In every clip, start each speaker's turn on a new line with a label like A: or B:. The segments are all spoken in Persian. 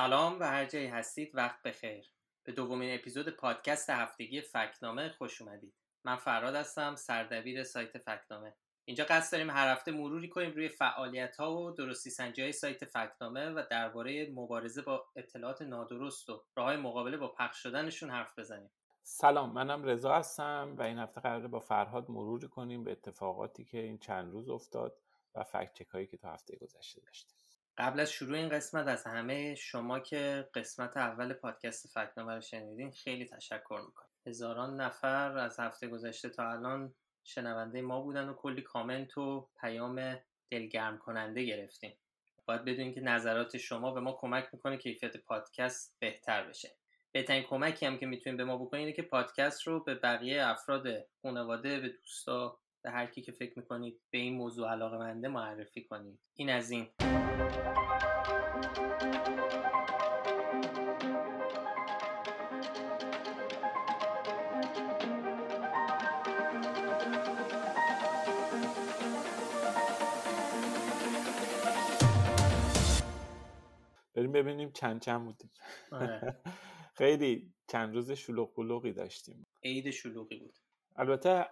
A: سلام و هر جایی هستید وقت بخیر. به دومین اپیزود پادکست هفتگی فکنامه خوش اومدید. من فراد هستم سردبیر سایت فکنامه. اینجا قصد داریم هر هفته مروری کنیم روی فعالیت ها و درستی سنجی های سایت فکنامه و درباره مبارزه با اطلاعات نادرست و راه مقابله با پخش شدنشون حرف بزنیم.
B: سلام منم رضا هستم و این هفته قراره با فرهاد مروری کنیم به اتفاقاتی که این چند روز افتاد و فکت هایی که تا هفته گذشته داشتیم.
A: قبل از شروع این قسمت از همه شما که قسمت اول پادکست فکنامه رو شنیدین خیلی تشکر می‌کنم. هزاران نفر از هفته گذشته تا الان شنونده ما بودن و کلی کامنت و پیام دلگرم کننده گرفتیم. باید بدونید که نظرات شما به ما کمک می‌کنه کیفیت پادکست بهتر بشه. بهترین کمکی هم که می‌تونید به ما بکنید اینه که پادکست رو به بقیه افراد خانواده به دوستا به هر کی که فکر می‌کنید به این موضوع علاقه منده معرفی کنید. این از این.
B: بریم ببینیم چند چند بودیم.
A: آره.
B: خیلی چند روز شلوغ بلوغی داشتیم.
A: عید شلوغی بود.
B: البته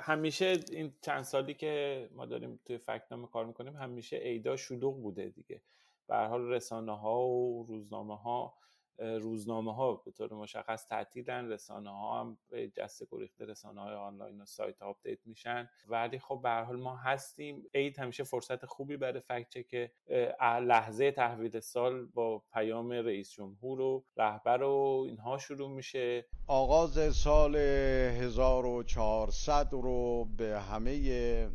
B: همیشه این چند سالی که ما داریم توی فکت‌نامه کار می‌کنیم همیشه عیدا شلوغ بوده دیگه. به حال رسانه ها و روزنامه ها روزنامه ها به طور مشخص تعطیلن رسانه ها هم به جسته گریخته رسانه های آنلاین و سایت ها update میشن. ولی خب به حال ما هستیم. عید همیشه فرصت خوبی برای fact check لحظه تحویل سال با پیام رئیس جمهور و رهبر و اینها شروع میشه.
C: آغاز سال 1400 رو به همه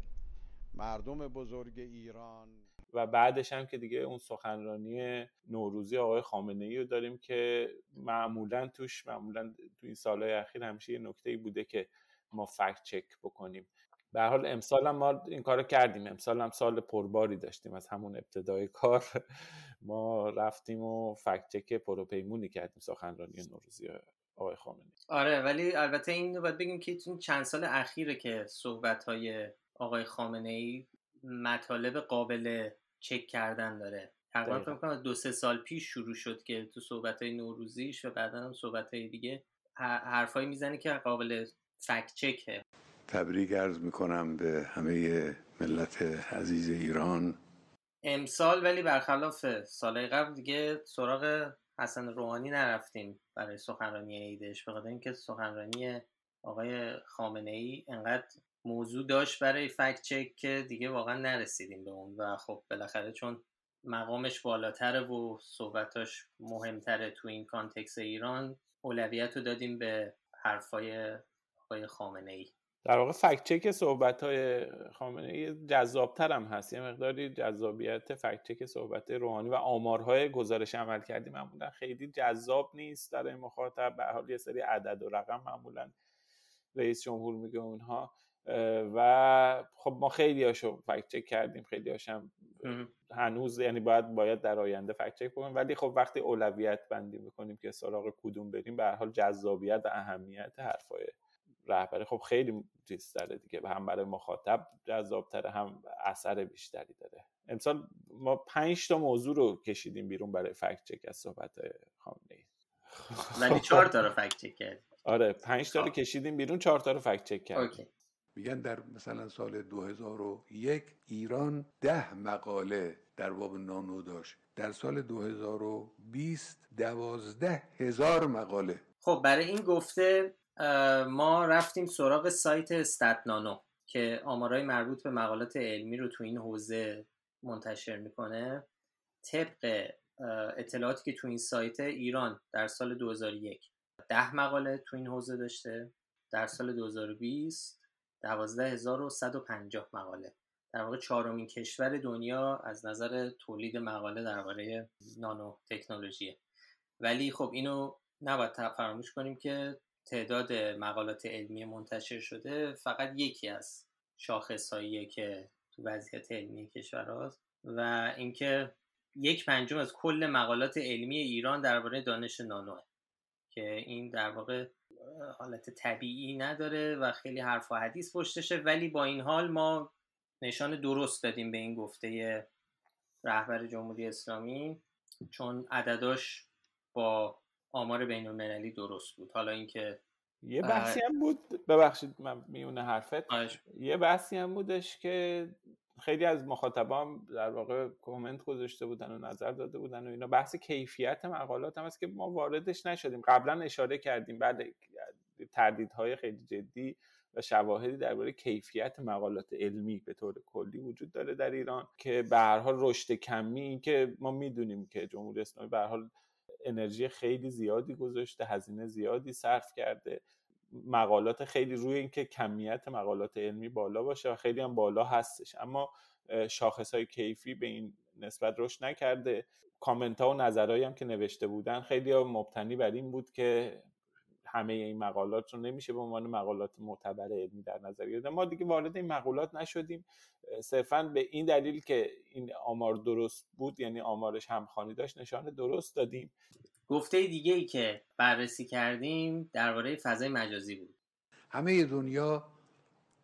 C: مردم بزرگ ایران
B: و بعدش هم که دیگه اون سخنرانی نوروزی آقای خامنه ای رو داریم که معمولا توش معمولا تو این سالهای اخیر همیشه یه نکته بوده که ما فکت چک بکنیم. به حال امسال هم ما این کارو کردیم. امسال هم سال پرباری داشتیم. از همون ابتدای کار ما رفتیم و فکت چک پروپیمونی کردیم سخنرانی نوروزی آقای خامنه
A: آره ولی البته این باید بگیم که این چند سال اخیره که صحبت های آقای خامنه ای مطالب قابل چک کردن داره. تقریبا فکر کنم دو سه سال پیش شروع شد که تو صحبت های نوروزیش و بعدا هم صحبت های دیگه حرفایی می‌زنه که قابل فکت چکه.
D: تبریک عرض می‌کنم به همه ملت عزیز ایران.
A: امسال ولی برخلاف سالهای قبل دیگه سراغ حسن روحانی نرفتیم برای سخنرانی عیدش به اینکه سخنرانی آقای خامنه ای انقدر موضوع داشت برای فکت چک که دیگه واقعا نرسیدیم به اون. و خب بالاخره چون مقامش بالاتره و صحبتاش مهمتره تو این کانتکس ایران اولویت رو دادیم به حرفای آقای خامنه ای
B: در واقع فکت چک صحبت های خامنه ای جذابتر هم هست. یه مقداری جذابیت فکت چک صحبت روحانی و آمارهای گزارش عمل کردی معمولا خیلی جذاب نیست در مخاطب. به حال یه سری عدد و رقم معمولا رئیس جمهور میگه اونها. و خب ما خیلی هاشو فکت چک کردیم خیلی هاشم هنوز یعنی باید باید در آینده فکت چک بکنیم. ولی خب وقتی اولویت بندی می‌کنیم که سراغ کدوم بریم به هر حال جذابیت و اهمیت حرفای رهبری خب خیلی چیز داره دیگه. هم برای مخاطب جذابتره هم اثر بیشتری داره. امسال ما پنج تا موضوع رو کشیدیم بیرون برای فکت چک از صحبت خامنه ای
A: ولی چهار تا رو فکت چک کردیم
B: آره پنج تا رو
A: خب.
B: کشیدیم بیرون چهار تا رو فکت چک کردیم.
A: اوکی.
D: میگن در مثلا سال 2001 ایران ده مقاله در باب نانو داشت. در سال 2020 دوازده هزار مقاله.
A: خب برای این گفته ما رفتیم سراغ سایت استات نانو که آمارای مربوط به مقالات علمی رو تو این حوزه منتشر می‌کنه. طبق اطلاعاتی که تو این سایت ایران در سال 2001 ده مقاله تو این حوزه داشته در سال 2020 12150 مقاله. در واقع چهارمین کشور دنیا از نظر تولید مقاله درباره نانو تکنولوژیه ولی خب اینو نباید فراموش کنیم که تعداد مقالات علمی منتشر شده فقط یکی از شاخصهایی که تو وضعیت علمی کشور هاست و اینکه یک پنجم از کل مقالات علمی ایران درباره دانش نانوه که این در واقع حالت طبیعی نداره و خیلی حرف و حدیث پشتشه ولی با این حال ما نشان درست دادیم به این گفته رهبر جمهوری اسلامی چون عدداش با آمار بین المللی درست بود. حالا اینکه
B: یه بحثی هم بود ببخشید من میونه حرفت. یه بحثی هم بودش که خیلی از مخاطبان در واقع کامنت گذاشته بودن و نظر داده بودن و اینا. بحث کیفیت مقالات هم هست که ما واردش نشدیم. قبلا اشاره کردیم. بعد تردیدهای خیلی جدی و شواهدی درباره کیفیت مقالات علمی به طور کلی وجود داره در ایران که به هر حال رشد کمی. که ما می‌دونیم که جمهوری اسلامی به هر حال انرژی خیلی زیادی گذاشته هزینه زیادی صرف کرده. مقالات خیلی روی اینکه کمیت مقالات علمی بالا باشه و خیلی هم بالا هستش. اما شاخص های کیفی به این نسبت رشد نکرده. کامنت ها و نظرهایی هم که نوشته بودن خیلی مبتنی بر این بود که همه این مقالات رو نمیشه به عنوان مقالات معتبر علمی در نظر گرفت. ما دیگه وارد این مقالات نشدیم. صرفا به این دلیل که این آمار درست بود یعنی آمارش همخوانی داشت نشانه درست دادیم.
A: گفته دیگه ای که بررسی کردیم درباره فضای مجازی بود.
D: همه دنیا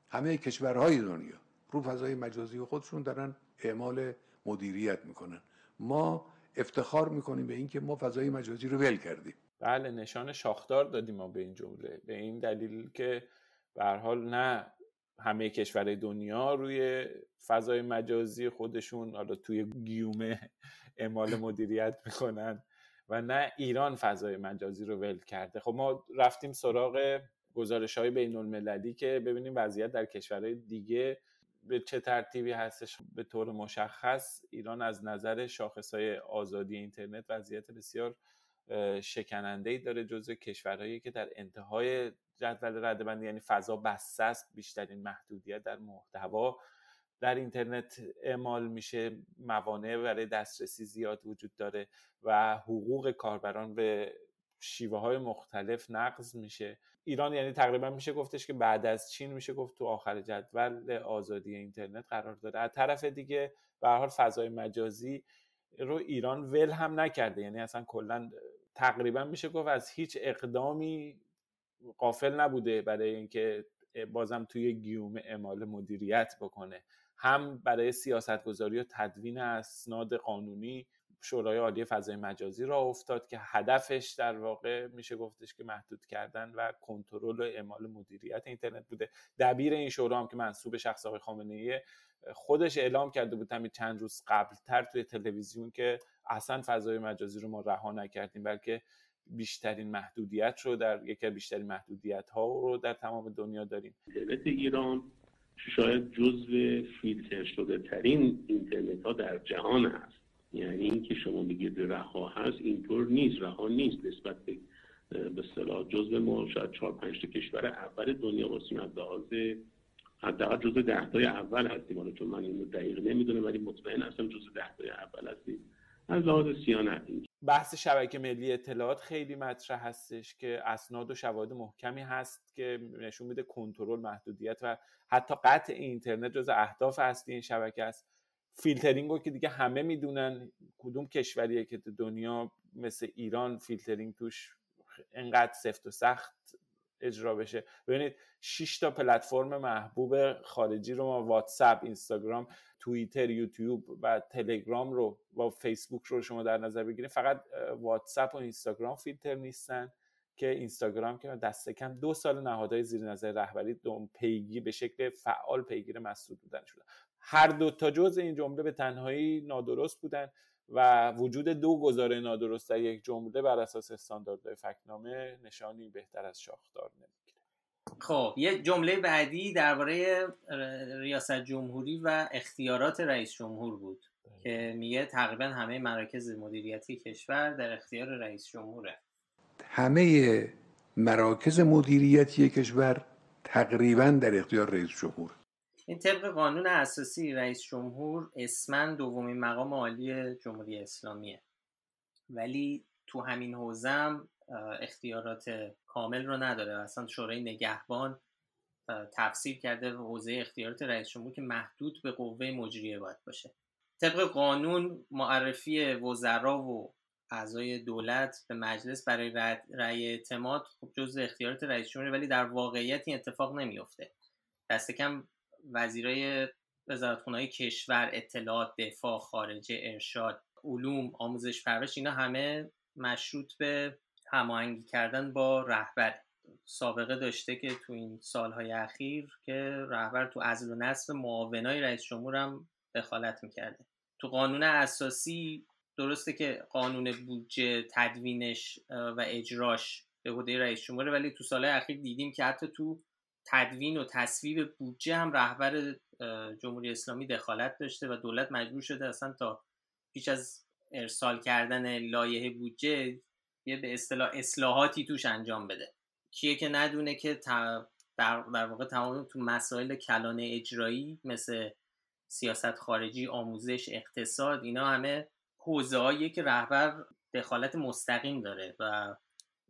D: همه کشورهای دنیا رو فضای مجازی خودشون دارن اعمال مدیریت می‌کنن. ما افتخار می‌کنیم به اینکه ما فضای مجازی رو ول کردیم.
B: بله نشان شاخدار دادیم ما به این جمله. به این دلیل که به حال نه همه کشورهای دنیا روی فضای مجازی خودشون حالا توی گیومه اعمال مدیریت می‌کنن. و نه ایران فضای مجازی رو ول کرده. خب ما رفتیم سراغ گزارش های بین المللی که ببینیم وضعیت در کشورهای دیگه به چه ترتیبی هستش. به طور مشخص ایران از نظر شاخص های آزادی اینترنت وضعیت بسیار شکننده ای داره جزو کشورهایی که در انتهای جدول ردبندی یعنی فضا بسته است بیشترین محدودیت در محتوا. در اینترنت اعمال میشه موانع برای دسترسی زیاد وجود داره و حقوق کاربران به شیوه های مختلف نقض میشه. ایران یعنی تقریبا میشه گفتش که بعد از چین میشه گفت تو آخر جدول آزادی اینترنت قرار داره. از طرف دیگه به حال فضای مجازی رو ایران ول هم نکرده. یعنی اصلا کلا تقریبا میشه گفت از هیچ اقدامی قافل نبوده برای اینکه بازم توی گیوم اعمال مدیریت بکنه. هم برای سیاست گذاری و تدوین اسناد قانونی شورای عالی فضای مجازی را افتاد که هدفش در واقع میشه گفتش که محدود کردن و کنترل و اعمال مدیریت اینترنت بوده. دبیر این شورا هم که منصوب شخص آقای خامنه خودش اعلام کرده بود همین چند روز قبلتر توی تلویزیون که اصلا فضای مجازی رو ما رها نکردیم بلکه بیشترین محدودیت رو در یکی بیشترین محدودیت ها رو در تمام دنیا داریم.
E: اینترنت ایران شاید جزو فیلتر شده ترین اینترنت ها در جهان هست. یعنی اینکه شما بگید رها هست اینطور نیست. رها نیست نسبت به به اصطلاح جزء ما شاید چهار پنج کشور اول دنیا باشیم از لحاظ حداقل جزء ده اول هستیم. حالا چون من اینو دقیق نمی‌دونم ولی مطمئن هستم جزء ده اول هستیم. از لحاظ سیانت
B: بحث شبکه ملی اطلاعات خیلی مطرح هستش که اسناد و شواهد محکمی هست که نشون میده کنترل محدودیت و حتی قطع اینترنت جز اهداف هستی این شبکه است. فیلترینگ رو که دیگه همه می‌دونن کدوم کشوریه که دنیا مثل ایران فیلترینگ توش انقدر سفت و سخت اجرا بشه. ببینید 6 تا پلتفرم محبوب خارجی رو ما واتساپ اینستاگرام توییتر یوتیوب و تلگرام رو و فیسبوک رو شما در نظر بگیرید. فقط واتساپ و اینستاگرام فیلتر نیستن که اینستاگرام که دست کم دو سال نهادهای زیر نظر رهبری دوم پیگی به شکل فعال پیگیر مسئول بودن شدن هر دو تا جز این جمله به تنهایی نادرست بودن. و وجود دو گزاره نادرست در یک جمله بر اساس استانداردهای فکنامه نشانی بهتر از شاخدار نمی‌گیره.
A: خب یه جمله بعدی درباره ریاست جمهوری و اختیارات رئیس جمهور بود بله. که میگه تقریبا همه مراکز مدیریتی کشور در اختیار رئیس جمهوره.
D: همه مراکز مدیریتی کشور تقریبا در اختیار رئیس جمهور.
A: این طبق قانون اساسی رئیس جمهور اسمن دومین مقام عالی جمهوری اسلامیه. ولی تو همین حوزم اختیارات کامل رو نداره. اصلا شورای نگهبان تفسیر کرده حوزه اختیارات رئیس جمهور که محدود به قوه مجریه باید باشه. طبق قانون معرفی وزرا و اعضای دولت به مجلس برای رأی اعتماد خب جز اختیارات رئیس جمهور ولی در واقعیت این اتفاق نمیفته دست کم وزیرای وزارتخونه کشور اطلاعات دفاع خارجه ارشاد علوم آموزش پرورش اینا همه مشروط به هماهنگی کردن با رهبر. سابقه داشته که تو این سالهای اخیر که رهبر تو عزل و نصب معاونای رئیس جمهور هم دخالت می‌کرده. تو قانون اساسی درسته که قانون بودجه تدوینش و اجراش به عهده رئیس جمهوره ولی تو سالهای اخیر دیدیم که حتی تو تدوین و تصویب بودجه هم رهبر جمهوری اسلامی دخالت داشته و دولت مجبور شده اصلا تا پیش از ارسال کردن لایحه بودجه یه به اصطلاح اصلاحاتی توش انجام بده. کیه که ندونه که در, در واقع تمام تو مسائل کلان اجرایی مثل سیاست خارجی آموزش اقتصاد اینا همه حوزه که رهبر دخالت مستقیم داره و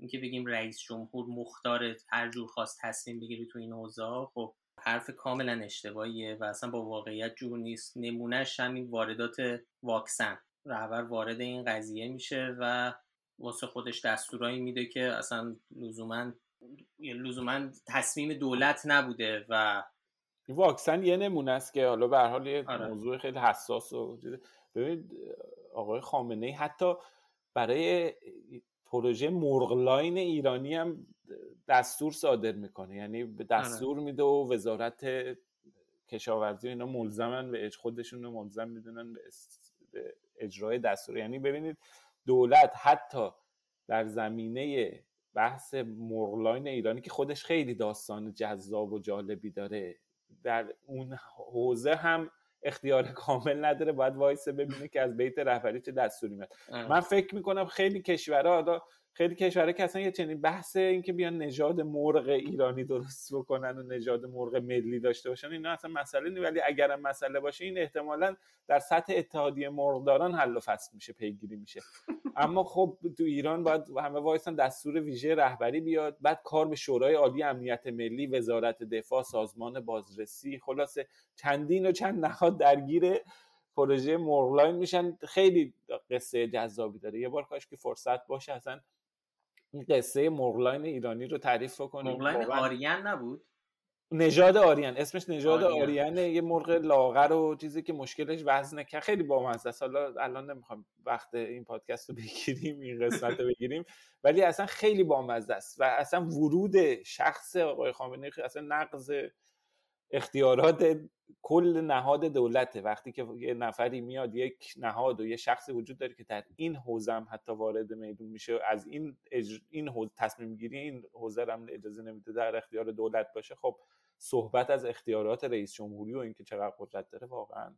A: اینکه بگیم رئیس جمهور مختار هر جور خواست تصمیم بگیری تو این حوزه خب حرف کاملا اشتباهیه و اصلا با واقعیت جور نیست. نمونهش همین واردات واکسن. رهبر وارد این قضیه میشه و واسه خودش دستورایی میده که اصلا لزوما لزوما تصمیم دولت نبوده و
B: واکسن یه نمونه است که حالا به حال یه آره. موضوع خیلی حساس و ببینید آقای خامنه ای حتی برای پروژه مرغلاین ایرانی هم دستور صادر می‌کنه یعنی به آره. دستور میده و وزارت کشاورزی اینا ملزمن به خودشون رو ملزم می‌دونن به اجرای دستور یعنی ببینید دولت حتی در زمینه بحث مرغلاین ایرانی که خودش خیلی داستان جذاب و جالبی داره در اون حوزه هم اختیار کامل نداره باید وایسه ببینه که از بیت رهبری چه دستوری میاد. من فکر می‌کنم خیلی کشورها خیلی کشورها که اصلا یه چنین بحث این که بیان نژاد مرغ ایرانی درست بکنن و نژاد مرغ ملی داشته باشن اینا اصلا مسئله نیست. ولی اگرم مسئله باشه این احتمالا در سطح اتحادیه مرغداران حل و فصل میشه پیگیری میشه. اما خب تو ایران باید همه وایسن دستور ویژه رهبری بیاد بعد کار به شورای عالی امنیت ملی وزارت دفاع سازمان بازرسی خلاصه چندین و چند نهاد درگیر پروژه مرغلاین میشن. خیلی قصه جذابی داره. یه بار کاش که فرصت باشه اصلا این قصه مرغلاین ایرانی رو تعریف کنیم
A: مرغلاین آریان نبود؟
B: نژاد آریان. اسمش نژاد آریان. یه مرغ لاغر و چیزی که مشکلش وزنه که خیلی بامزه است. حالا الان نمی‌خوام وقت این پادکست رو بگیریم این قسمت رو بگیریم. ولی اصلا خیلی بامزه است و اصلا ورود شخص آقای خامنه اصلا نقض اختیارات کل نهاد دولته. وقتی که یه نفری میاد یک نهاد و یه شخصی وجود داره که در این حوزه هم حتی وارد میدون میشه. از این اج... این حوزه تصمیم گیری این حوزه هم اجازه نمیده در اختیار دولت باشه. خب صحبت از اختیارات رئیس جمهوری و اینکه چقدر قدرت داره واقعا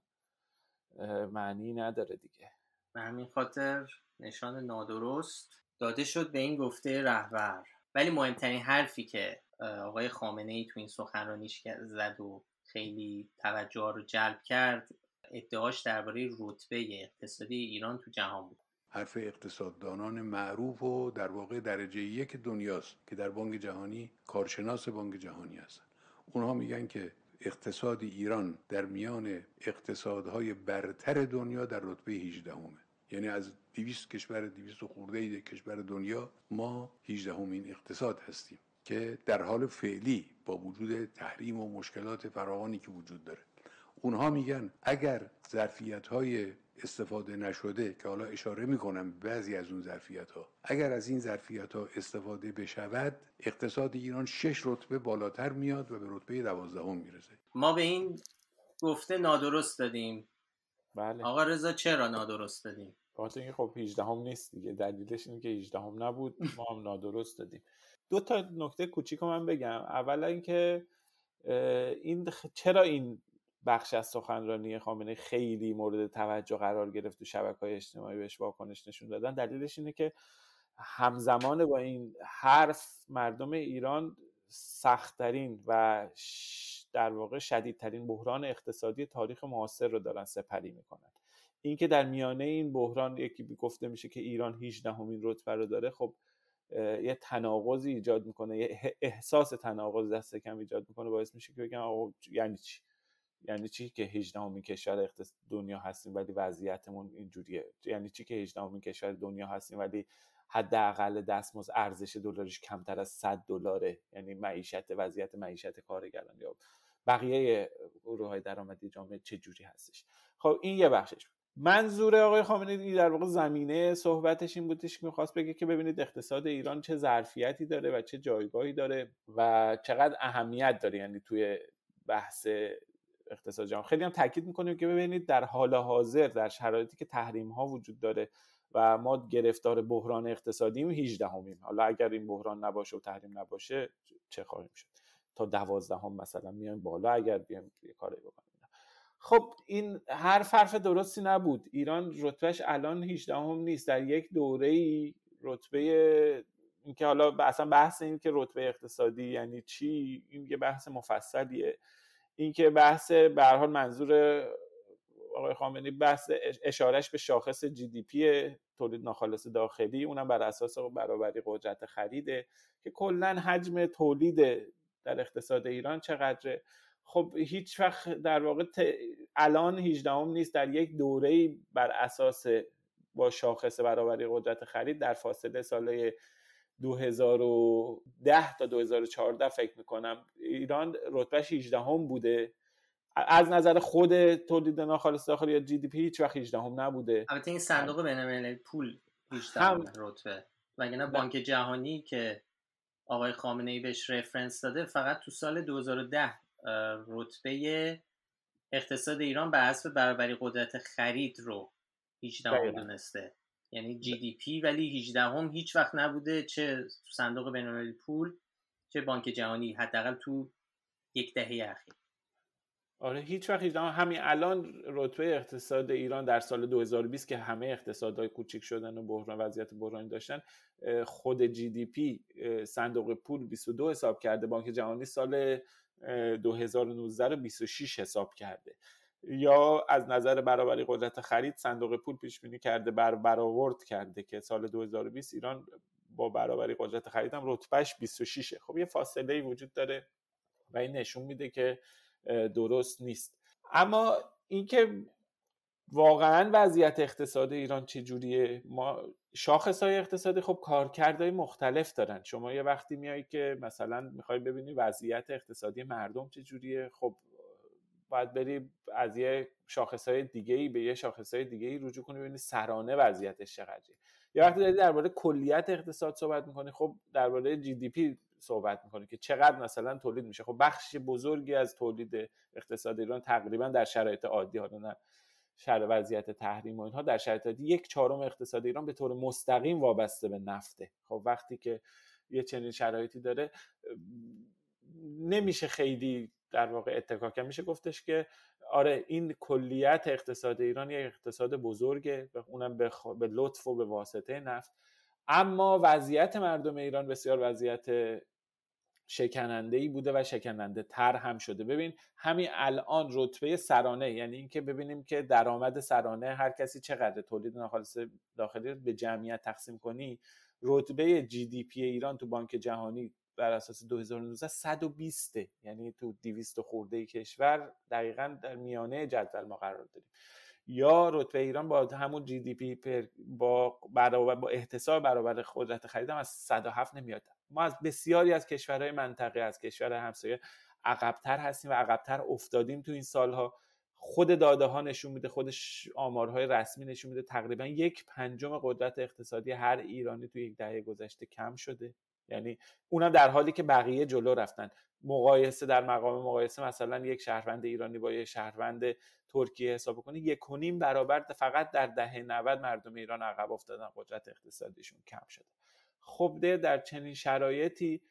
B: معنی نداره دیگه.
A: به همین خاطر نشان نادرست. داده شد به این گفته رهبر. ولی مهمترین حرفی که آقای خامنه ای تو این سخنرانیش زد و خیلی توجه رو جلب کرد. ادعاش درباره رتبه اقتصادی ایران تو جهان بود.
D: حرف اقتصاددانان معروف و در واقع درجه یک دنیاست که در بانک جهانی کارشناس بانک جهانی هستن. اونها میگن که اقتصاد ایران در میان اقتصادهای برتر دنیا در رتبه 18 همه یعنی از 200 کشور 200 خورده کشور دنیا ما 18 همین اقتصاد هستیم. که در حال فعلی با وجود تحریم و مشکلات فراوانی که وجود داره. اونها میگن اگر ظرفیت های استفاده نشده که حالا اشاره می‌کنم بعضی از اون ظرفیت ها اگر از این ظرفیت ها استفاده بشود اقتصاد ایران شش رتبه بالاتر میاد و به رتبه دوازدهم می‌رسه.
A: ما به این گفته نادرست دادیم.
B: بله.
A: آقا رضا چرا نادرست دادیم؟
B: خاطر اینکه خب 18 هم نیست دیگه. دلیلش اینه که 18 هم نبود. ما هم نادرست دادیم. دو تا نکته کوچیک من بگم. اولا اینکه این چرا این بخش از سخنرانی خامنه خیلی مورد توجه قرار گرفت تو شبکه های اجتماعی بهش واکنش نشون دادن؟ دلیلش اینه که همزمان با این حرف مردم ایران سختترین و در واقع شدیدترین بحران اقتصادی تاریخ معاصر رو دارن سپری می‌کنن. اینکه در میانه این بحران یکی گفته میشه که ایران 18 همین رتبه رو داره خب یه تناقضی ایجاد می‌کنه یه احساس تناقض دست کم ایجاد می‌کنه باعث میشه که بگم آقا یعنی چی؟ یعنی چی که 18 همین کشور دنیا هستیم ولی وضعیتمون اینجوریه. یعنی چی که 18 همین کشور دنیا هستیم ولی حداقل دستمزد ارزش دلارش کمتر از 100 دلاره. یعنی معیشت وضعیت معیشت کارگران یا بقیه گروه های درآمدی جامعه چه جوری هستش؟ خب این یه بخشش منظور آقای خامنه ای در واقع زمینه صحبتش این بودش که می‌خواست بگه که ببینید اقتصاد ایران چه ظرفیتی داره و چه جایگاهی داره و چقدر اهمیت داره یعنی توی بحث اقتصاد جهان. خیلی هم تاکید می‌کنیم که ببینید در حال حاضر در شرایطی که تحریم ها وجود داره و ما گرفتار بحران اقتصادیم 18 همیم حالا اگر این بحران نباشه و تحریم نباشه چه خواهیم شد؟ تا دوازده هم مثلا میایم بالا اگر بیایم یه کاری بکنیم. خب این هر حرف درستی نبود. ایران رتبهش الان 18 هم نیست. در یک دوره ای رتبه اینکه حالا اصلا بحث این که رتبه اقتصادی یعنی چی این یه بحث مفصلیه. اینکه بحث به حال منظور آقای خامنه‌ای بحث اشارش به شاخص جی دی پی تولید ناخالص داخلی اونم بر اساس برابری قدرت خریده که کلا حجم تولید در اقتصاد ایران چقدره. خب هیچ وقت در واقع الان 18 هم نیست در یک دوره بر اساس با شاخص برابری قدرت خرید در فاصله سال 2010 تا 2014 فکر می‌کنم. ایران رتبهش 18 هم بوده. از نظر خود تولید ناخالص داخلی یا GDP هیچ وقت 18 هم نبوده.
A: البته این صندوق بین پول 18 هم رتبه. وگرنه بانک جهانی که آقای خامنه ای بهش reference داده فقط تو سال 2010 رتبه اقتصاد ایران بر حسب برابری قدرت خرید رو 18 هم دونسته یعنی GDP ولی 18 هم هیچ وقت نبوده چه صندوق بین پول چه بانک جهانی حداقل تو یک دهه اخیر.
B: آره هیچ وقت هیچ همین الان رتبه اقتصاد ایران در سال 2020 که همه اقتصادهای کوچیک شدن و بحران وضعیت بحرانی داشتن خود جی دی پی صندوق پول 22 حساب کرده بانک جهانی سال 2019 رو 26 حساب کرده. یا از نظر برابری قدرت خرید صندوق پول پیش بینی کرده بر برآورد کرده که سال 2020 ایران با برابری قدرت خرید هم رتبهش 26 خب یه فاصله ای وجود داره و این نشون میده که درست نیست. اما اینکه واقعا وضعیت اقتصاد ایران چجوریه؟ ما شاخص های اقتصادی خب کارکردهای مختلف دارن. شما یه وقتی میایی که مثلا می‌خوای ببینی وضعیت اقتصادی مردم چجوریه خب باید بری از یه شاخص های دیگه ای به یه شاخص های دیگه ای رجوع کنی ببینی سرانه وضعیتش چقدره. یا وقتی داری درباره کلیت اقتصاد صحبت می‌کنی خب درباره جی دی پی صحبت می‌کنه که چقدر مثلا تولید میشه. خب بخش بزرگی از تولید اقتصاد ایران تقریبا در شرایط عادی حالا نه شر وضعیت تحریم و اینها در شرایط عادی یک چهارم اقتصاد ایران به طور مستقیم وابسته به نفته. خب وقتی که یه چنین شرایطی داره نمیشه خیلی در واقع اتکا کرد. میشه گفتش که آره این کلیت اقتصاد ایران یک اقتصاد بزرگه اونم به, به لطف و به واسطه نفت. اما وضعیت مردم ایران بسیار وضعیت شکننده ای بوده و شکننده تر هم شده. ببین همین الان رتبه سرانه یعنی اینکه ببینیم که درآمد سرانه هر کسی چقدر تولید ناخالص داخلی به جمعیت تقسیم کنی رتبه جی دی پی ایران تو بانک جهانی بر اساس 2019 120 یعنی تو 200 خورده کشور دقیقا در میانه جدول ما قرار داریم. یا رتبه ایران با همون جی دی پی پر با با احتساب برابر قدرت خریدم از 107 نمیاد. ما از بسیاری از کشورهای منطقه از کشور همسایه عقبتر هستیم و عقبتر افتادیم تو این سالها. خود داده ها نشون میده خودش آمارهای رسمی نشون میده. تقریبا یک پنجم قدرت اقتصادی هر ایرانی تو یک دهه گذشته کم شده. یعنی اونم در حالی که بقیه جلو رفتن. مقایسه در مقام مقایسه مثلا یک شهروند ایرانی با یک شهروند ترکیه حساب کنی یک و نیم برابر فقط در دهه 90 مردم ایران عقب افتادن قدرت اقتصادیشون کم شده. خب در چنین شرایطی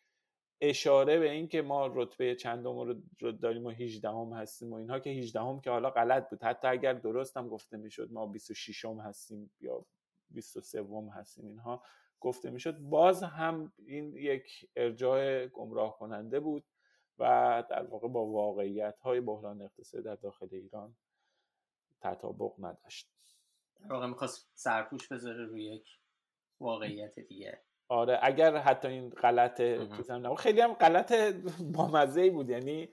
B: اشاره به این که ما رتبه چندم رو داریم و 18 هم هستیم و اینها که 18 هم که حالا غلط بود. حتی اگر درست هم گفته می‌شد ما 26 هم هستیم یا 23 هم هستیم اینها گفته می‌شد. باز هم این یک ارجاع گمراه کننده بود و در واقع با واقعیت های بحران اقتصادی در داخل ایران تطابق نداشت.
A: واقعا می‌خواست سرپوش بذاره روی یک واقعیت دیگه.
B: آره اگر حتی این غلط خیلی هم غلط بامزه بود. یعنی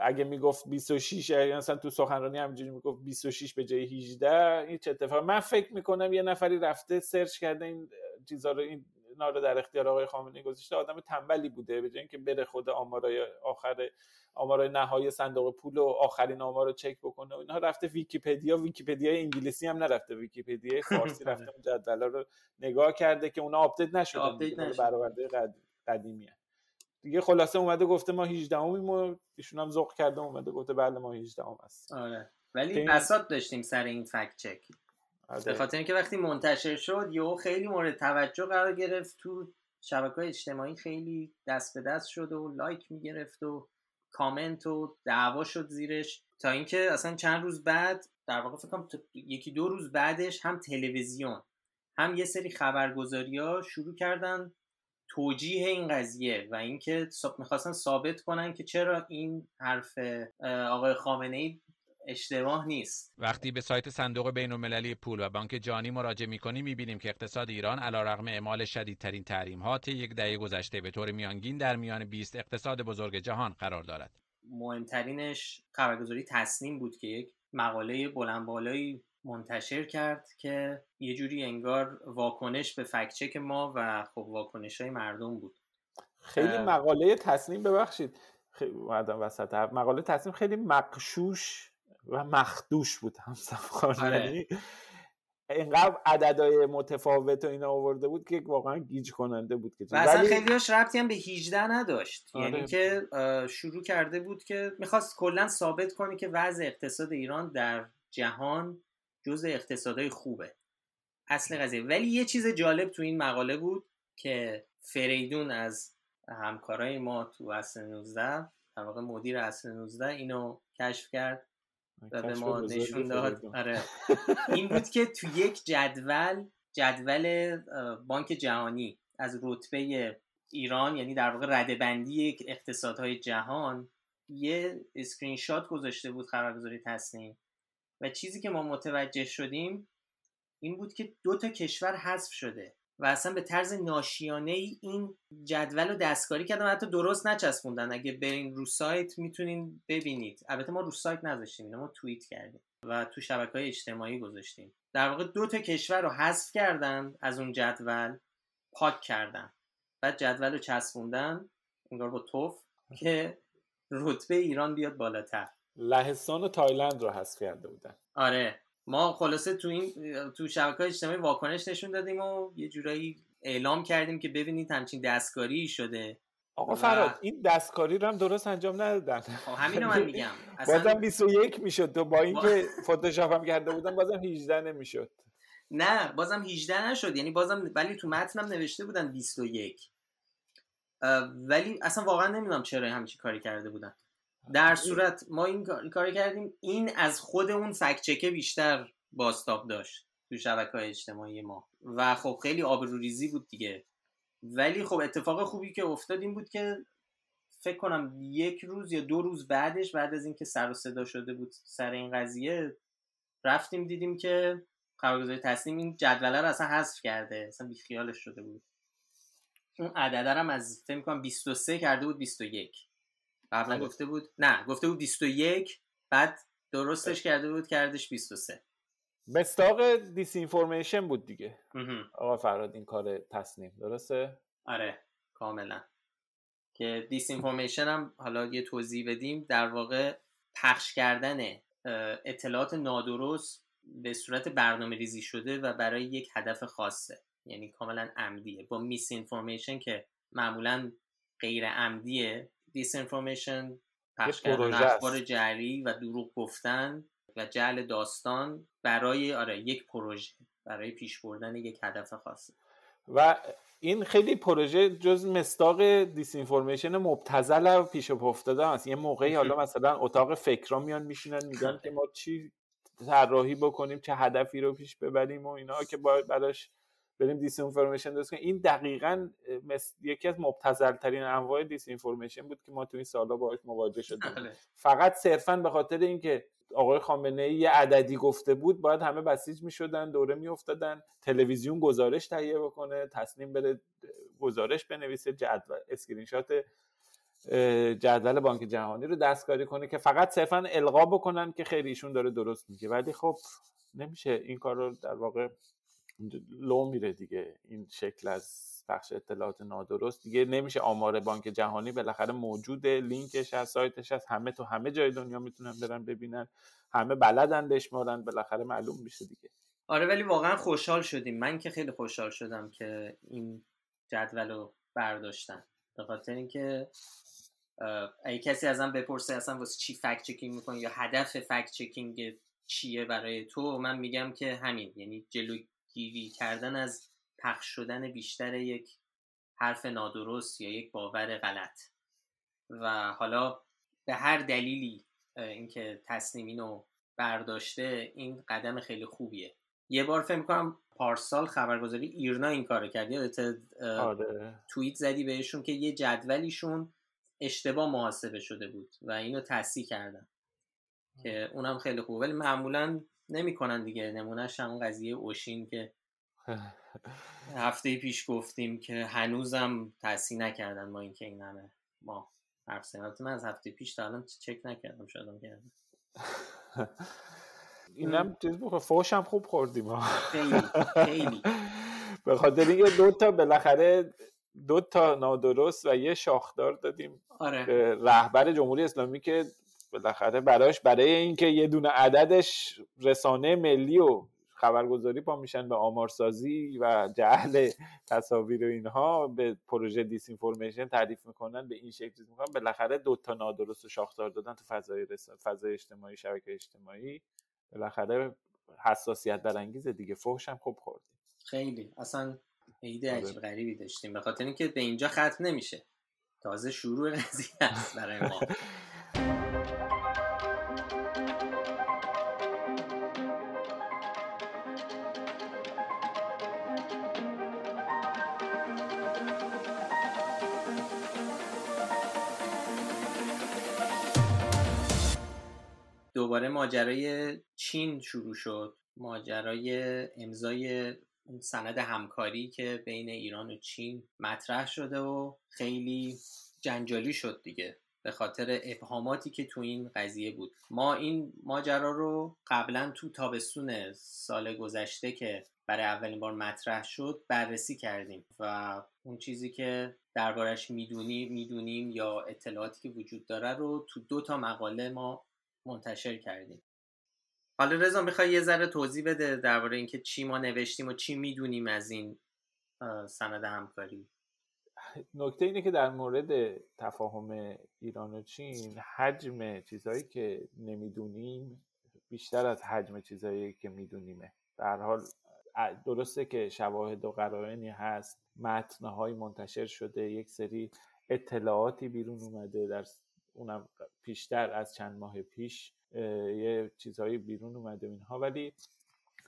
B: اگه می‌گفت 26 یعنی مثلا تو سخنرانی همینجوری می‌گفت 26 به جای 18 این چه اتفاق؟ من فکر می‌کنم یه نفری رفته سرچ کرده این چیزا رو این اینا رو در اختیار آقای خامنه‌ای گذاشته آدم تنبلی بوده. به جای اینکه بره خود آمارای آخر آمارای نهایی صندوق پول و آخرین آمار رو چک بکنه و اینها رفته ویکیپدیا. ویکیپدیا انگلیسی هم نرفته. ویکیپدیا فارسی رفته. اون جدولا رو نگاه کرده که اونا update نشدن برآورده قدیمی دیگه خلاصه اومده گفته ما 18 امیم و ایشون هم ذوق کرده اومده گفته بله ما 18 ام هست
A: آره. ولی بساط داشتیم سر این فکت چک. آره. به خاطر اینکه وقتی منتشر شد یهو خیلی مورد توجه قرار گرفت تو شبکه اجتماعی خیلی دست به دست شد و لایک می‌گرفت و کامنت و دعوا شد زیرش. تا اینکه اصلا چند روز بعد در واقع فکر کنم یکی دو روز بعدش هم تلویزیون هم یه سری خبرگزاری ها شروع کردن توجیه این قضیه و اینکه می‌خواستن ثابت کنن که چرا این حرف آقای خامنه ای اشتباه نیست.
F: وقتی به سایت صندوق بین المللی پول و بانک جهانی مراجعه می‌کنیم می‌بینیم که اقتصاد ایران علیرغم اعمال شدیدترین تحریم ها طی یک دهه گذشته به طور میانگین در میان 20 اقتصاد بزرگ جهان قرار دارد.
A: مهمترینش خبرگزاری تصنیم بود که یک مقاله بلند بالایی منتشر کرد که یه جوری انگار واکنش به فکچک ما و خب واکنش های مردم بود.
B: خیلی مقاله تصنیم ببخشید. خیلی وسط. مقاله تصنیم خیلی مقشوش و مخدوش بود آره. یعنی اینقدر عددهای متفاوت و اینا آورده بود که واقعا گیج کننده بود که
A: و اصلا ولی... خیلیاش ربطی هم به 18 نداشت. آره. یعنی که شروع کرده بود که می‌خواست کلا ثابت کنه که وضع اقتصاد ایران در جهان جز اقتصادهای خوبه. اصل قضیه. ولی یه چیز جالب تو این مقاله بود که فریدون از همکارای ما تو اصل 19 در واقع مدیر اصل 19 اینو کشف کرد. و به ما نشون داد. آره. این بود که تو یک جدول جدول بانک جهانی از رتبه ایران یعنی در واقع رده بندی اقتصادهای جهان یه اسکرین شات گذاشته بود خبرگزاری تسنیم و چیزی که ما متوجه شدیم این بود که دو تا کشور حذف شده. و اصلا به طرز ناشیانه ای این جدول رو دستکاری کردن و حتی درست نچسبوندن. اگه برین رو سایت می‌تونین ببینید. البته ما رو سایت نذاشتیم ما توییت کردیم و تو شبکه های اجتماعی گذاشتیم. در واقع دو تا کشور رو حذف کردن از اون جدول پاک کردن. بعد جدول رو چسبوندن انگار با توف که رتبه ایران بیاد بالاتر.
B: لهستان و تایلند رو حذف کرده بودن.
A: آره. ما خلاصه تو این تو شبکه اجتماعی واکنش نشون دادیم و یه جورایی اعلام کردیم که ببینید همچین دستکاری شده.
B: آقا فراد این دستکاری رو هم درست انجام ندادن.
A: خب همین رو من میگم.
B: بازم 21 می‌شد تو با اینکه فتوشاپ هم کرده بودن بازم 18 نمی‌شد.
A: نه بازم 18 نشد. یعنی بازم ولی تو متنم نوشته بودن 21 ولی اصلا واقعا نمی‌دونم چرا همچین کاری کرده بودن. در صورت ما این کار کردیم. این از خود اون فکچکه بیشتر باستاب داشت تو شبکه های اجتماعی ما. و خب خیلی آبروریزی بود دیگه. ولی خب اتفاق خوبی که افتاد این بود که فکر کنم یک روز یا دو روز بعدش بعد از اینکه سر و صدا شده بود سر این قضیه رفتیم دیدیم که خبرگزاری تصمیم این جدوله رو اصلا حذف کرده اصلا بیخیالش شده بود. اون عدده هم از فکر کنم 23 کرده بود 21 قبلا. گفته بود نه گفته بود 21 بعد درستش کرده بود کردش 23
B: مصداق disinformation بود دیگه. آقا فراد این کار تسنیم درسته؟
A: آره کاملا. که disinformation هم حالا یه توضیح بدیم در واقع پخش کردن اطلاعات نادرست به صورت برنامه ریزی شده و برای یک هدف خاصه. یعنی کاملا عمدیه. با misinformation که معمولا غیر عمدیه دیس انفورمیشن پخش کردن اخبار جعلی و دروغ گفتن و جعل داستان برای آره یک پروژه برای پیش بردن یک هدف خاصی.
B: و این خیلی پروژه جز مستاق دیس انفورمیشن مبتذل پیش افتاده است. یه موقعی حالا مثلا اتاق فکرا میان میشینن میگن که ما چی طراحی بکنیم چه هدفی رو پیش ببریم و اینا که باید براش بریم disinformation درست کنیم. این دقیقا یکی از مبتذل ترین انواع disinformation بود که ما تو این سالا باهاش مواجه شدیم. بله. فقط صرفا به خاطر اینکه آقای خامنه ای یه عددی گفته بود باید همه بسیج می‌شدن دوره میافتادن تلویزیون گزارش تهیه بکنه تسنیم بره گزارش بنویسه جدول اسکرین شات جدول بانک جهانی رو دستکاری کنه که فقط صرفا القا بکنن که خیلی ایشون داره درست میگه. ولی خب نمیشه این کار رو در واقع لو میره دیگه. این شکل از پخش اطلاعات نادرست. دیگه نمیشه آمار بانک جهانی بالاخره موجوده لینکش از سایتش هست. همه تو همه جای دنیا می‌تونن برن ببینن. همه بلدن بشمارن. بالاخره معلوم میشه دیگه.
A: آره ولی واقعا خوشحال شدیم. من که خیلی خوشحال شدم که این جدول رو برداشتن. به خاطر اینکه اگه کسی ازم بپرسه اصلا واسه چی فکت چکینگ می‌کنی یا هدف فکت چکینگ چیه برای تو من میگم که همین. یعنی جلوگیری کردن از پخش شدن بیشتر یک حرف نادرست یا یک باور غلط. و حالا به هر دلیلی اینکه تصمیم اینو برداشته این قدم خیلی خوبیه. یه بار فکر کنم پارسال خبرگزاری ایرنا این کارو کرد. یادت آره. توییت زدی بهشون که یه جدولیشون اشتباه محاسبه شده بود و اینو تصحیح کردن که اونم خیلی خوبه. ولی معمولا نمی‌کنن دیگه. نمونهش هم قضیه اوشین که هفته پیش گفتیم که هنوزم تصحیح نکردن ما اینکه این همه ما حرف من از هفته پیش تا الان چک نکردم شدم کردم
B: اینم چیز بخور فوش هم خوب خوردیم.
A: خیلی خیلی.
B: به خاطر اینکه دو تا بالاخره دو تا نادرست و یه شاخدار دادیم
A: آره.
B: رهبر جمهوری اسلامی که بالاخره براش برای اینکه یه دونه عددش رسانه ملی و خبرگزاری پا میشن به آمارسازی و جهل تصاویر و اینها به پروژه دیس اینفورمیشن تعریف می‌کنن به این شکل می‌کنن. بالاخره دو تا نادرست و شاخدار دادن تو فضای فضای اجتماعی شبکه اجتماعی. بالاخره حساسیت برانگیز دیگه. فحش هم خوب خوردیم.
A: خیلی. اصلا ایده آره. عجیب غریبی داشتیم. به خاطر اینکه به اینجا ختم نمیشه. تازه شروع قضیه است برای ما. دوباره ماجرای چین شروع شد. ماجرای امضای سند همکاری که بین ایران و چین مطرح شده و خیلی جنجالی شد دیگه به خاطر ابهاماتی که تو این قضیه بود. ما این ماجرا رو قبلا تو تابستون سال گذشته که برای اولین بار مطرح شد بررسی کردیم و اون چیزی که دربارش می‌دونیم می‌دونیم یا اطلاعاتی که وجود داره رو تو دو تا مقاله ما منتشر کردیم. حالا رضا می‌خوای یه ذره توضیح بده درباره اینکه چی ما نوشتیم و چی می‌دونیم از این سند همکاری.
B: نکته اینه که در مورد تفاهم ایران و چین حجم چیزهایی که نمی‌دونیم بیشتر از حجم چیزهایی که میدونیمه. در حال درسته که شواهد و قرائنی هست متنهایی منتشر شده یک سری اطلاعاتی بیرون اومده در اونم پیشتر از چند ماه پیش یه چیزهایی بیرون اومده اینها. ولی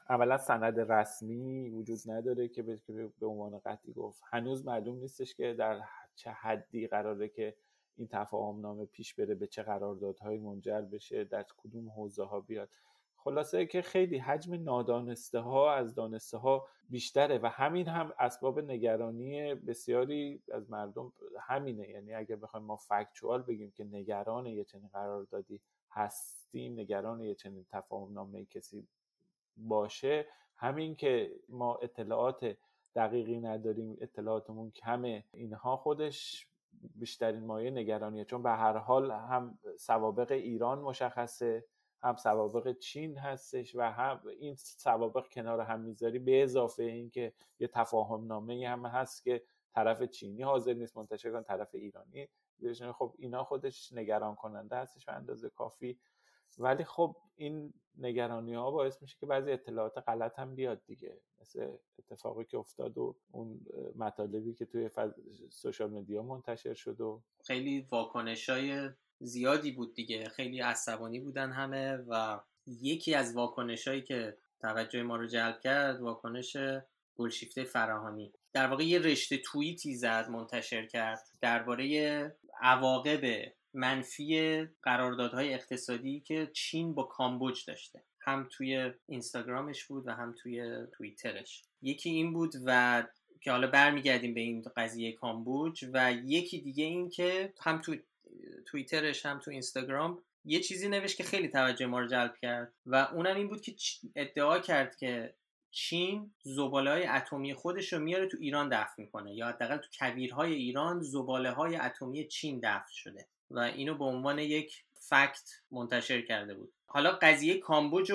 B: اولا سند رسمی وجود نداره که به عنوان قطعی گفت. هنوز معلوم نیستش که در چه حدی قراره که این تفاهم نامه پیش بره به چه قراردادهایی منجر بشه در کدوم حوزه ها بیاد. خلاصه که خیلی حجم نادانسته ها از دانسته ها بیشتره و همین هم اسباب نگرانی بسیاری از مردم همینه. یعنی اگر بخوایم ما فکچوال بگیم که نگران یه چنین قراردادی هستیم نگران یه چنین تفاهم نامه کسی باشه همین که ما اطلاعات دقیقی نداریم اطلاعاتمون کمه. اینها خودش بیشترین مایه نگرانیه. چون به هر حال هم سوابق ایران مشخصه. هم سوابق چین هستش و هم این سوابق کنار هم می‌ذاری به اضافه اینکه یه تفاهم نامه هم هست که طرف چینی حاضر نیست منتشر کن طرف ایرانی. خب اینا خودش نگران کننده هستش به اندازه کافی. ولی خب این نگرانی ها باعث میشه که بعضی اطلاعات غلط هم بیاد دیگه. مثل اتفاقی که افتاد و اون مطالبی که توی سوشال مدیا منتشر شد و
A: خیلی واکنش های زیادی بود دیگه. خیلی عصبانی بودن همه و یکی از واکنش هایی که توجه ما رو جلب کرد واکنش گلشیفته فراهانی. در واقع یه رشته توییتی زد منتشر کرد درباره عواقب منفی قراردادهای اقتصادی که چین با کامبوج داشته. هم توی اینستاگرامش بود و هم توی توییترش. یکی این بود و که حالا برمیگردیم به این قضیه کامبوج و یکی دیگه این که هم تو توییترش هم تو اینستاگرام یه چیزی نوشت که خیلی توجه ما رو جلب کرد و اونم این بود که ادعا کرد که چین زباله های اتمی خودش رو میاره تو ایران دفن می‌کنه یا حداقل تو کویرهای ایران زباله های اتمی چین دفن شده و اینو به عنوان یک فکت منتشر کرده بود. حالا قضیه کامبوج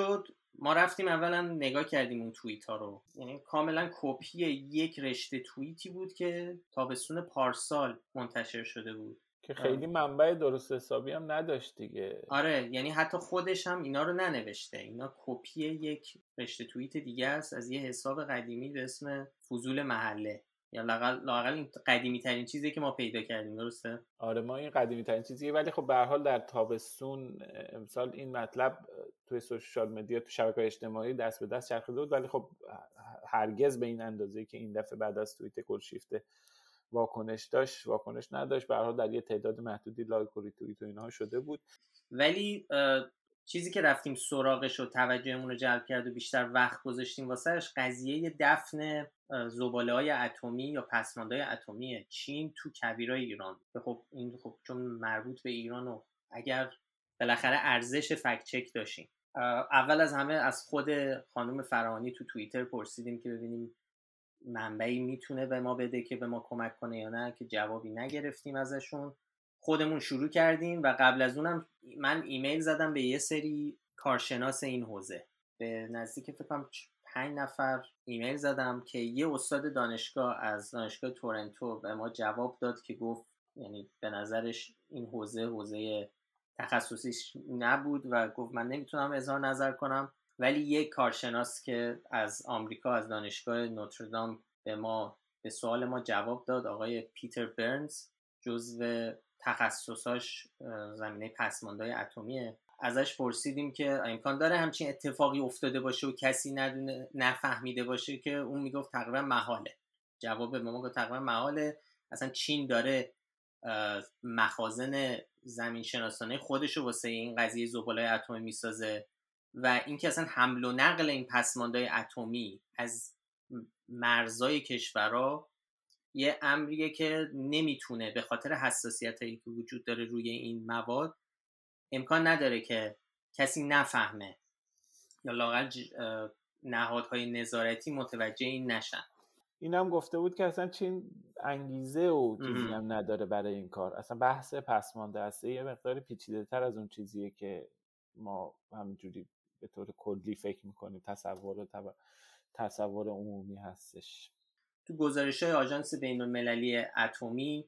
A: ما رفتیم اولا نگاه کردیم اون توییت ها رو. یعنی کاملا کپی یک رشته توییتی بود که تابستون پارسال منتشر شده بود.
B: که خیلی منبع درست حسابی هم نداشت دیگه.
A: آره یعنی حتی خودش هم اینا رو ننوشته. اینا کپی یک رشته توییت دیگه است از یه حساب قدیمی به اسم فضول محله. یا لاقل این قدیمی ترین چیزی که ما پیدا کردیم درسته؟
B: آره ما این قدیمی ترین چیزیه ولی خب به حال در تابستون امسال این مطلب توی social media تو شبکه اجتماعی دست به دست چرخیده بود ولی خب هرگز به این اندازه که این دفعه بعد از توییت گلشیفته واکنش داشت واکنش نداشت. به در یه تعداد محدودی like و ریتوییت و اینها شده بود.
A: ولی چیزی که رفتیم سراغش و توجهمون رو جلب کرد و بیشتر وقت گذاشتیم واسهش قضیه دفن زباله های اتمی یا پسماندهای اتمی چین تو کویرای ایران. خب این خب چون مربوط به ایران و اگر بالاخره ارزش فکت چک داشتیم. اول از همه از خود خانم فرهانی تو توییتر پرسیدیم که ببینیم منبعی می‌تونه به ما بده که به ما کمک کنه یا نه که جوابی نگرفتیم ازشون. خودمون شروع کردیم و قبل از اونم من ایمیل زدم به یه سری کارشناس این حوزه. به نزدیک فکر کنم پنج نفر ایمیل زدم که یه استاد دانشگاه از دانشگاه تورنتو به ما جواب داد که گفت یعنی به نظرش این حوزه حوزه تخصصیش نبود و گفت من نمی‌تونم اظهار نظر کنم. ولی یک کارشناس که از آمریکا از دانشگاه نوتردام به ما به سوال ما جواب داد آقای پیتر برنز جزو تخصصاش زمینه پسماندهای اتمیه. ازش پرسیدیم که امکان داره همچین اتفاقی افتاده باشه و کسی ندونه نفهمیده باشه که اون می‌گفت تقریبا محاله. جواب به ما گفت تقریبا محاله. اصلا چین داره مخازن زمین شناسانه خودش رو واسه این قضیه زباله اتمی می‌سازه. و اینکه اصلا حمل و نقل این پسماندهای اتمی از مرزای کشورها یه امریه که نمی‌تونه به خاطر حساسیت هایی که وجود داره روی این مواد امکان نداره که کسی نفهمه یا لاقل نهادهای نظارتی متوجه این نشن.
B: این هم گفته بود که اصلا چین انگیزه و چیزی هم نداره برای این کار. اصلا بحث پسمانده است. یه مقدار پیچیده تر از اون چیزیه که ما همینجوری به طور کلی فکر می‌کنیم تصور تصور عمومی هستش.
A: تو گزارش های آژانس بین المللی اتمی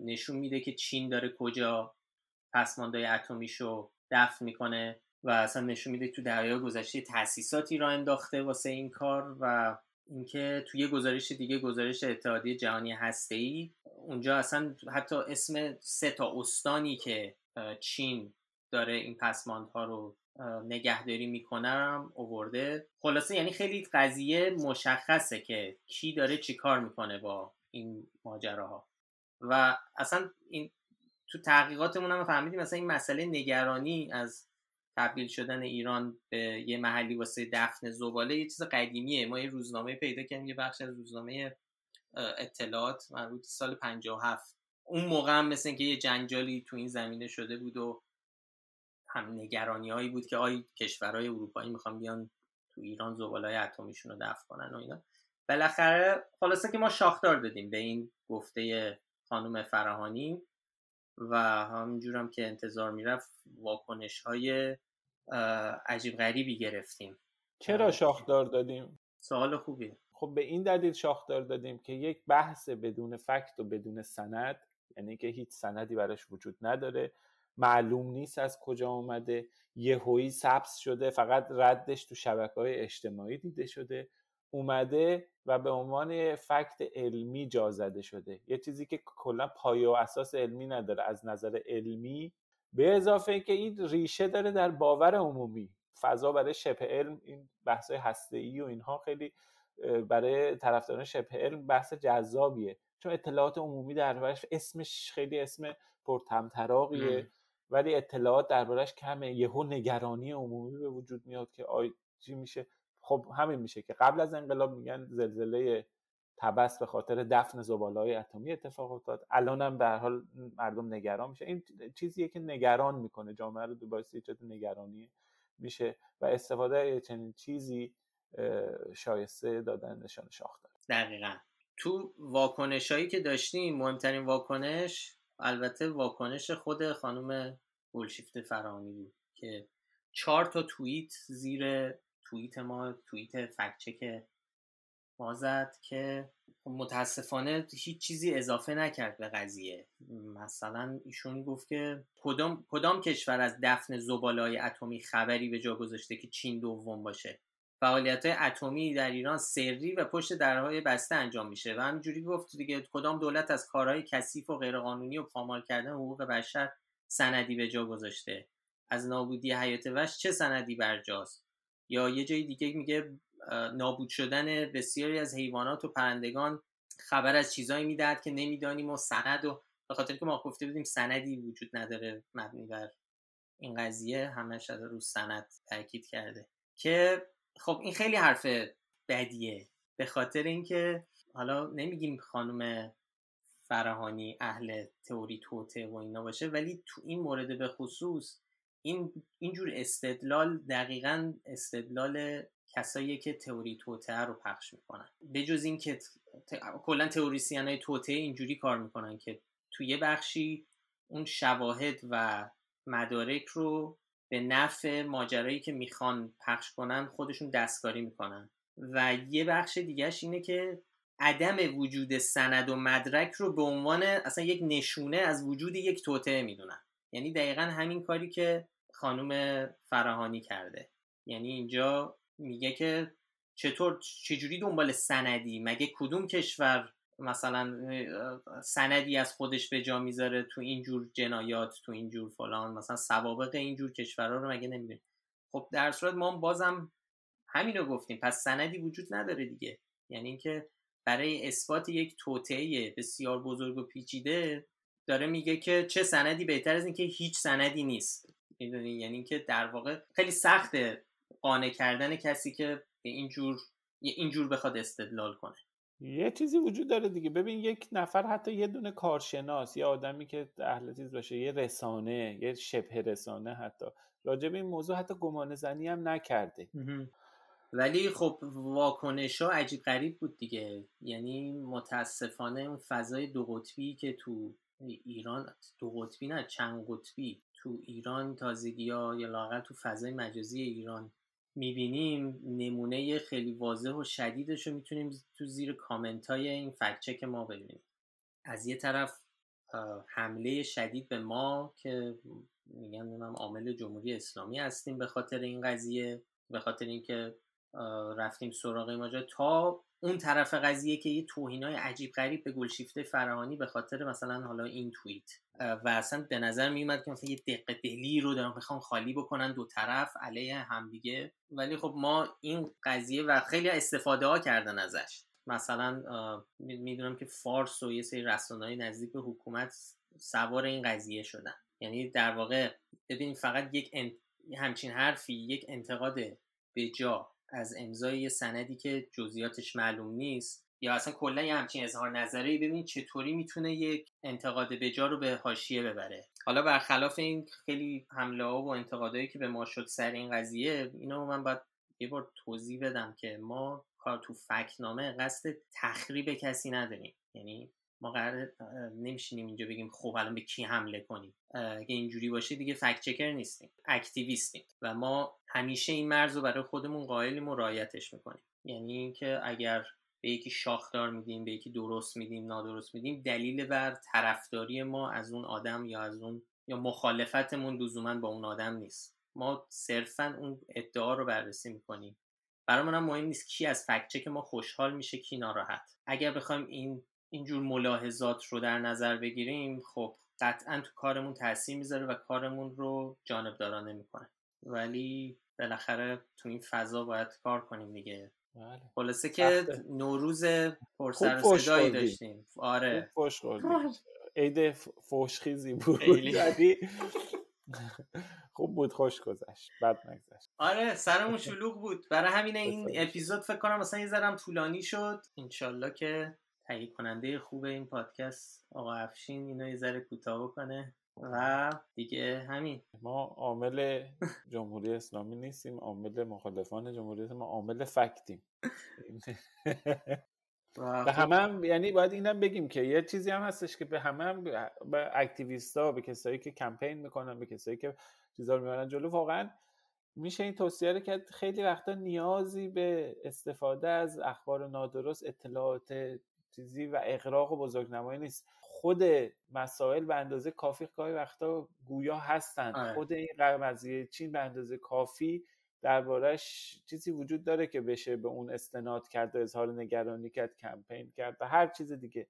A: نشون میده که چین داره کجا پسماندهای اتمیشو دفن می‌کنه و اصلا نشون میده تو دریا گذشته تاسیساتی را انداخته واسه این کار و اینکه توی گزارش دیگه گزارش اتحادیه جهانی هسته ای اونجا اصلا حتی اسم سه تا استانی که چین داره این پسماندها رو نگهداری می‌کنم اوورده. خلاصه یعنی خیلی قضیه مشخصه که کی داره چی کار می‌کنه با این ماجراها. و اصلا این تو تحقیقاتمون هم فهمیدیم مثلا این مسئله نگرانی از تبدیل شدن ایران به یه محلی واسه دفن زباله یه چیز قدیمیه. ما یه روزنامه پیدا کردیم یه بخش از روزنامه اطلاعات مربوط سال 57 اون موقع هم مثل که یه جنجالی تو این زمینه شده بود و هم نگرانی هایی بود که آی کشورهای اروپایی می‌خوان بیان تو ایران زباله اتمیشون رو دفع کنن و اینا. بالاخره خلاصه که ما شاخدار دادیم به این گفته خانم فرهانی و همینجور هم که انتظار می‌رفت واکنش های عجیب غریبی گرفتیم.
B: چرا شاخدار دادیم؟
A: سوال خوبی
B: خب به این دلیل شاخدار دادیم که یک بحث بدون فکت و بدون سند یعنی که هیچ سندی براش وجود نداره. معلوم نیست از کجا آمده یهویی سبز شده فقط ردش تو شبکه های اجتماعی دیده شده. اومده و به عنوان فکت علمی جا زده شده. یه چیزی که کلا پایه و اساس علمی نداره از نظر علمی. به اضافه اینکه این ریشه داره در باور عمومی. فضا برای شبه علم این بحث هسته ای و اینها خیلی برای طرفداران شبه علم بحث جذابیه. چون اطلاعات عمومی دربارش اسمش خیلی اسم پرتمطراقیه. ولی اطلاعات دربارش کمه یهو نگرانی عمومی به وجود میاد که آی چی میشه؟ خب همین میشه که قبل از انقلاب میگن زلزله تبس به خاطر دفن زبالهای اتمی اتفاق افتاد. الانم به حال مردم نگران میشه این چیزیه که نگران می‌کنه. جامعه رو دوباره ایجاد نگرانی میشه و استفاده چنین چیزی شایسته دادن نشان شاخ داره
A: دقیقا. تو واکنش هایی که داشتیم مهمترین واکنش البته واکنش خود خانم گلشیفت فرانی بود که چهار تا توییت زیر توییت ما توییت فکچک ما زد که متاسفانه هیچ چیزی اضافه نکرد به قضیه. مثلا ایشون گفت که کدام, کدام کشور از دفن زبالای اتمی خبری به جا گذاشته که چین دوم باشه؟ فعالیت اتمی در ایران سری و پشت درهای بسته انجام میشه و همینجوری گفت دیگه کدام دولت از کارهای کثیف و غیرقانونی و پامال کردن حقوق بشر سندی به جا گذاشته؟ از نابودی حیات وحش چه سندی برجاست؟ یا یه جای دیگه میگه نابود شدن بسیاری از حیوانات و پرندگان خبر از چیزایی می‌دهد که نمی‌دانیم و سند و به خاطر که ما گفته بودیم سندی وجود نداره مبنی بر این قضیه همش رو سند تاکید کرده. که خب این خیلی حرف بدیه. به خاطر اینکه حالا نمیگیم خانم فرهانی اهل تئوری توته و اینا باشه ولی تو این مورد به خصوص این اینجور استدلال دقیقا استدلال کسایی که تئوری توته رو پخش می‌کنن. به جز اینکه ت... کلا تئوریسین های توته اینجوری کار می‌کنن که توی یه بخشی اون شواهد و مدارک رو به نفع ماجرایی که می‌خوان پخش کنن خودشون دستکاری می‌کنن. و یه بخش دیگهش اینه که عدم وجود سند و مدرک رو به عنوان اصلا یک نشونه از وجود یک توطعه می‌دونن. یعنی دقیقا همین کاری که خانم فراهانی کرده. یعنی اینجا میگه که چطور چجوری دنبال سندی؟ مگه کدوم کشور مثلا سندی از خودش به جا می‌ذاره تو اینجور جنایات تو اینجور فلان مثلا سوابق اینجور کشورها رو مگه نمی‌دونیم خب در صورت ما بازم همینو گفتیم پس سندی وجود نداره دیگه. یعنی اینکه برای اثبات یک توطعه بسیار بزرگ و پیچیده داره میگه که چه سندی بهتر از اینکه هیچ سندی نیست. می‌دونی؟ یعنی اینکه در واقع خیلی سخته قانع کردن کسی که اینجور اینجور بخواد استدلال کنه.
B: یه چیزی وجود داره دیگه. ببین یک نفر حتی یه دونه کارشناس یه آدمی که اهل چیز باشه یه رسانه یه شبه رسانه حتی. راجع به این موضوع حتی گمان زنی هم نکرده.
A: ولی خب واکنش ها عجیب غریب بود دیگه. یعنی متاسفانه اون فضای دو قطبی که تو ایران دو قطبی نه چند قطبی تو ایران تازگی ها یا لاغر تو فضای مجازی ایران می‌بینیم نمونه خیلی واضح و شدیدش رو می‌تونیم تو زیر کامنت های این فکچک ما ببینیم. از یه طرف حمله شدید به ما که میگم نمیم عامل جمهوری اسلامی هستیم به خاطر این قضیه به خاطر اینکه رفتیم سراغ ماجرا تا اون طرف قضیه که یه توهینای عجیب غریب به گلشیفته فرهانی به خاطر مثلا حالا این توییت. و اصلا به نظر میومد که مثلا یه دقت دلی رو دارن بخوان خالی بکنن دو طرف علیه همدیگه ولی خب ما این قضیه و خیلی استفاده ها کردن ازش. مثلا می‌دونم که فارس و یه سری رسانه‌های نزدیک به حکومت سوار این قضیه شدن. یعنی در واقع ببینید فقط یک همچین حرفی یک انتقاد به جا از امضای یه سندی که جزئیاتش معلوم نیست یا اصلا کلا یه همچین اظهار نظری ببینید چطوری می‌تونه یک انتقاد بجا رو به حاشیه ببره. حالا برخلاف این خیلی حمله ها و انتقادهایی که به ما شد سر این قضیه اینو من باید یه بار توضیح بدم که ما کار تو فکنامه قصد تخریب کسی نداریم. یعنی ما قرار نمیشینیم اینجا بگیم خب الان به کی حمله کنیم. اگه اینجوری باشه دیگه فکت چکر نیستیم اکتیویستیم و ما همیشه این مرز رو برای خودمون قائلیم و رایتش می‌کنیم. یعنی اینکه اگر به یکی شاخدار میدیم به یکی درست میدیم نادرست میدیم دلیل بر طرفداری ما از اون آدم یا از اون یا مخالفتمون لزوما با اون آدم نیست. ما صرفا اون ادعا رو بررسی می‌کنیم. برامون هم مهم نیست کی از فکت چک ما خوشحال میشه کی ناراحت. اگر بخوایم این اینجور ملاحظات رو در نظر بگیریم خب قطعا تو کارمون تاثیر می‌ذاره و کارمون رو جانبدارانه می‌کنه. ولی بالاخره تو این فضا باید کار کنیم دیگه. بله. خلاصه که نوروز پرسر صدایی داشتیم. آره.
B: فوش عید فوشخیزی بود. یعنی خوب بود خوش گذشت. بد نگذشت.
A: آره سرمون شلوغ بود. برای همین این اپیزود فکر کنم مثلا یه ذرم طولانی شد. انشالله که تهیه کننده خوب این پادکست آقا افشین اینو یه ذره کوتاه بکنه و دیگه همین.
B: ما عامل جمهوری اسلامی نیستیم عامل مخالفان جمهوری اسلامی ما عامل فکتیم. به همه هم یعنی باید اینم بگیم که یه چیزی هم هستش که به همه هم به اکتیویستا به کسایی که کمپین می‌کنن به کسایی که چیزا رو می‌برن جلو واقعا میشه این توصیه رو کرد. خیلی وقتا نیازی به استفاده از اخبار نادرست اطلاعات چیزی و اقراق و بزرگنمایی نیست. خود مسائل به اندازه کافی گاهی وقتا گویا هستن. آره. خود این قضیه چین به اندازه کافی دربارهش چیزی وجود داره که بشه به اون استناد کرد و اظهار نگرانی کرد کمپین کرد و هر چیز دیگه.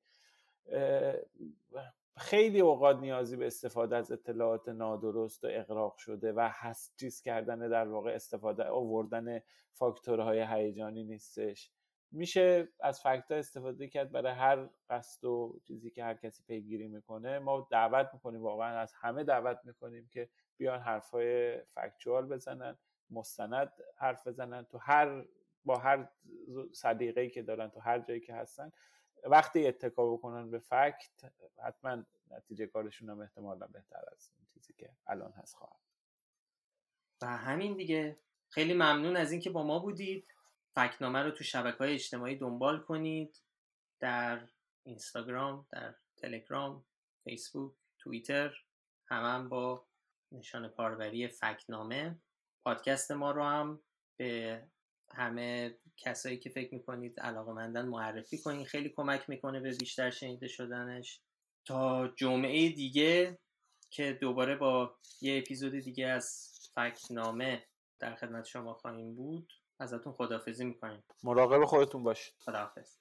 B: خیلی اوقات نیازی به استفاده از اطلاعات نادرست و اقراق شده و هست چیز کردن در واقع استفاده آوردن فاکتورهای هیجانی نیستش. میشه از فکت استفاده کرد برای هر قصد و چیزی که هر کسی پیگیری می‌کنه. ما دعوت می‌کنیم واقعا از همه دعوت می‌کنیم که بیان حرفای فکتوال بزنن مستند حرف بزنن. تو هر با هر صدیقه که دارن تو هر جایی که هستن وقتی اتکا بکنن به فکت حتما نتیجه کارشون هم احتمالا بهتر از این چیزی که الان هست خواهد.
A: و همین دیگه. خیلی ممنون از اینکه با ما بودید. فکنامه رو تو شبکه های اجتماعی دنبال کنید در اینستاگرام در تلگرام فیسبوک توییتر. همه هم با نشان پاروری فکنامه. پادکست ما رو هم به همه کسایی که فکر می‌کنید علاقه مندن معرفی کنید خیلی کمک می‌کنه به بیشتر شنیده شدنش. تا جمعه دیگه که دوباره با یه اپیزود دیگه از فکنامه در خدمت شما خواهیم بود. ازتون خدافزی می‌کنیم.
B: مراقب خودتون باشید.
A: خداحافظ.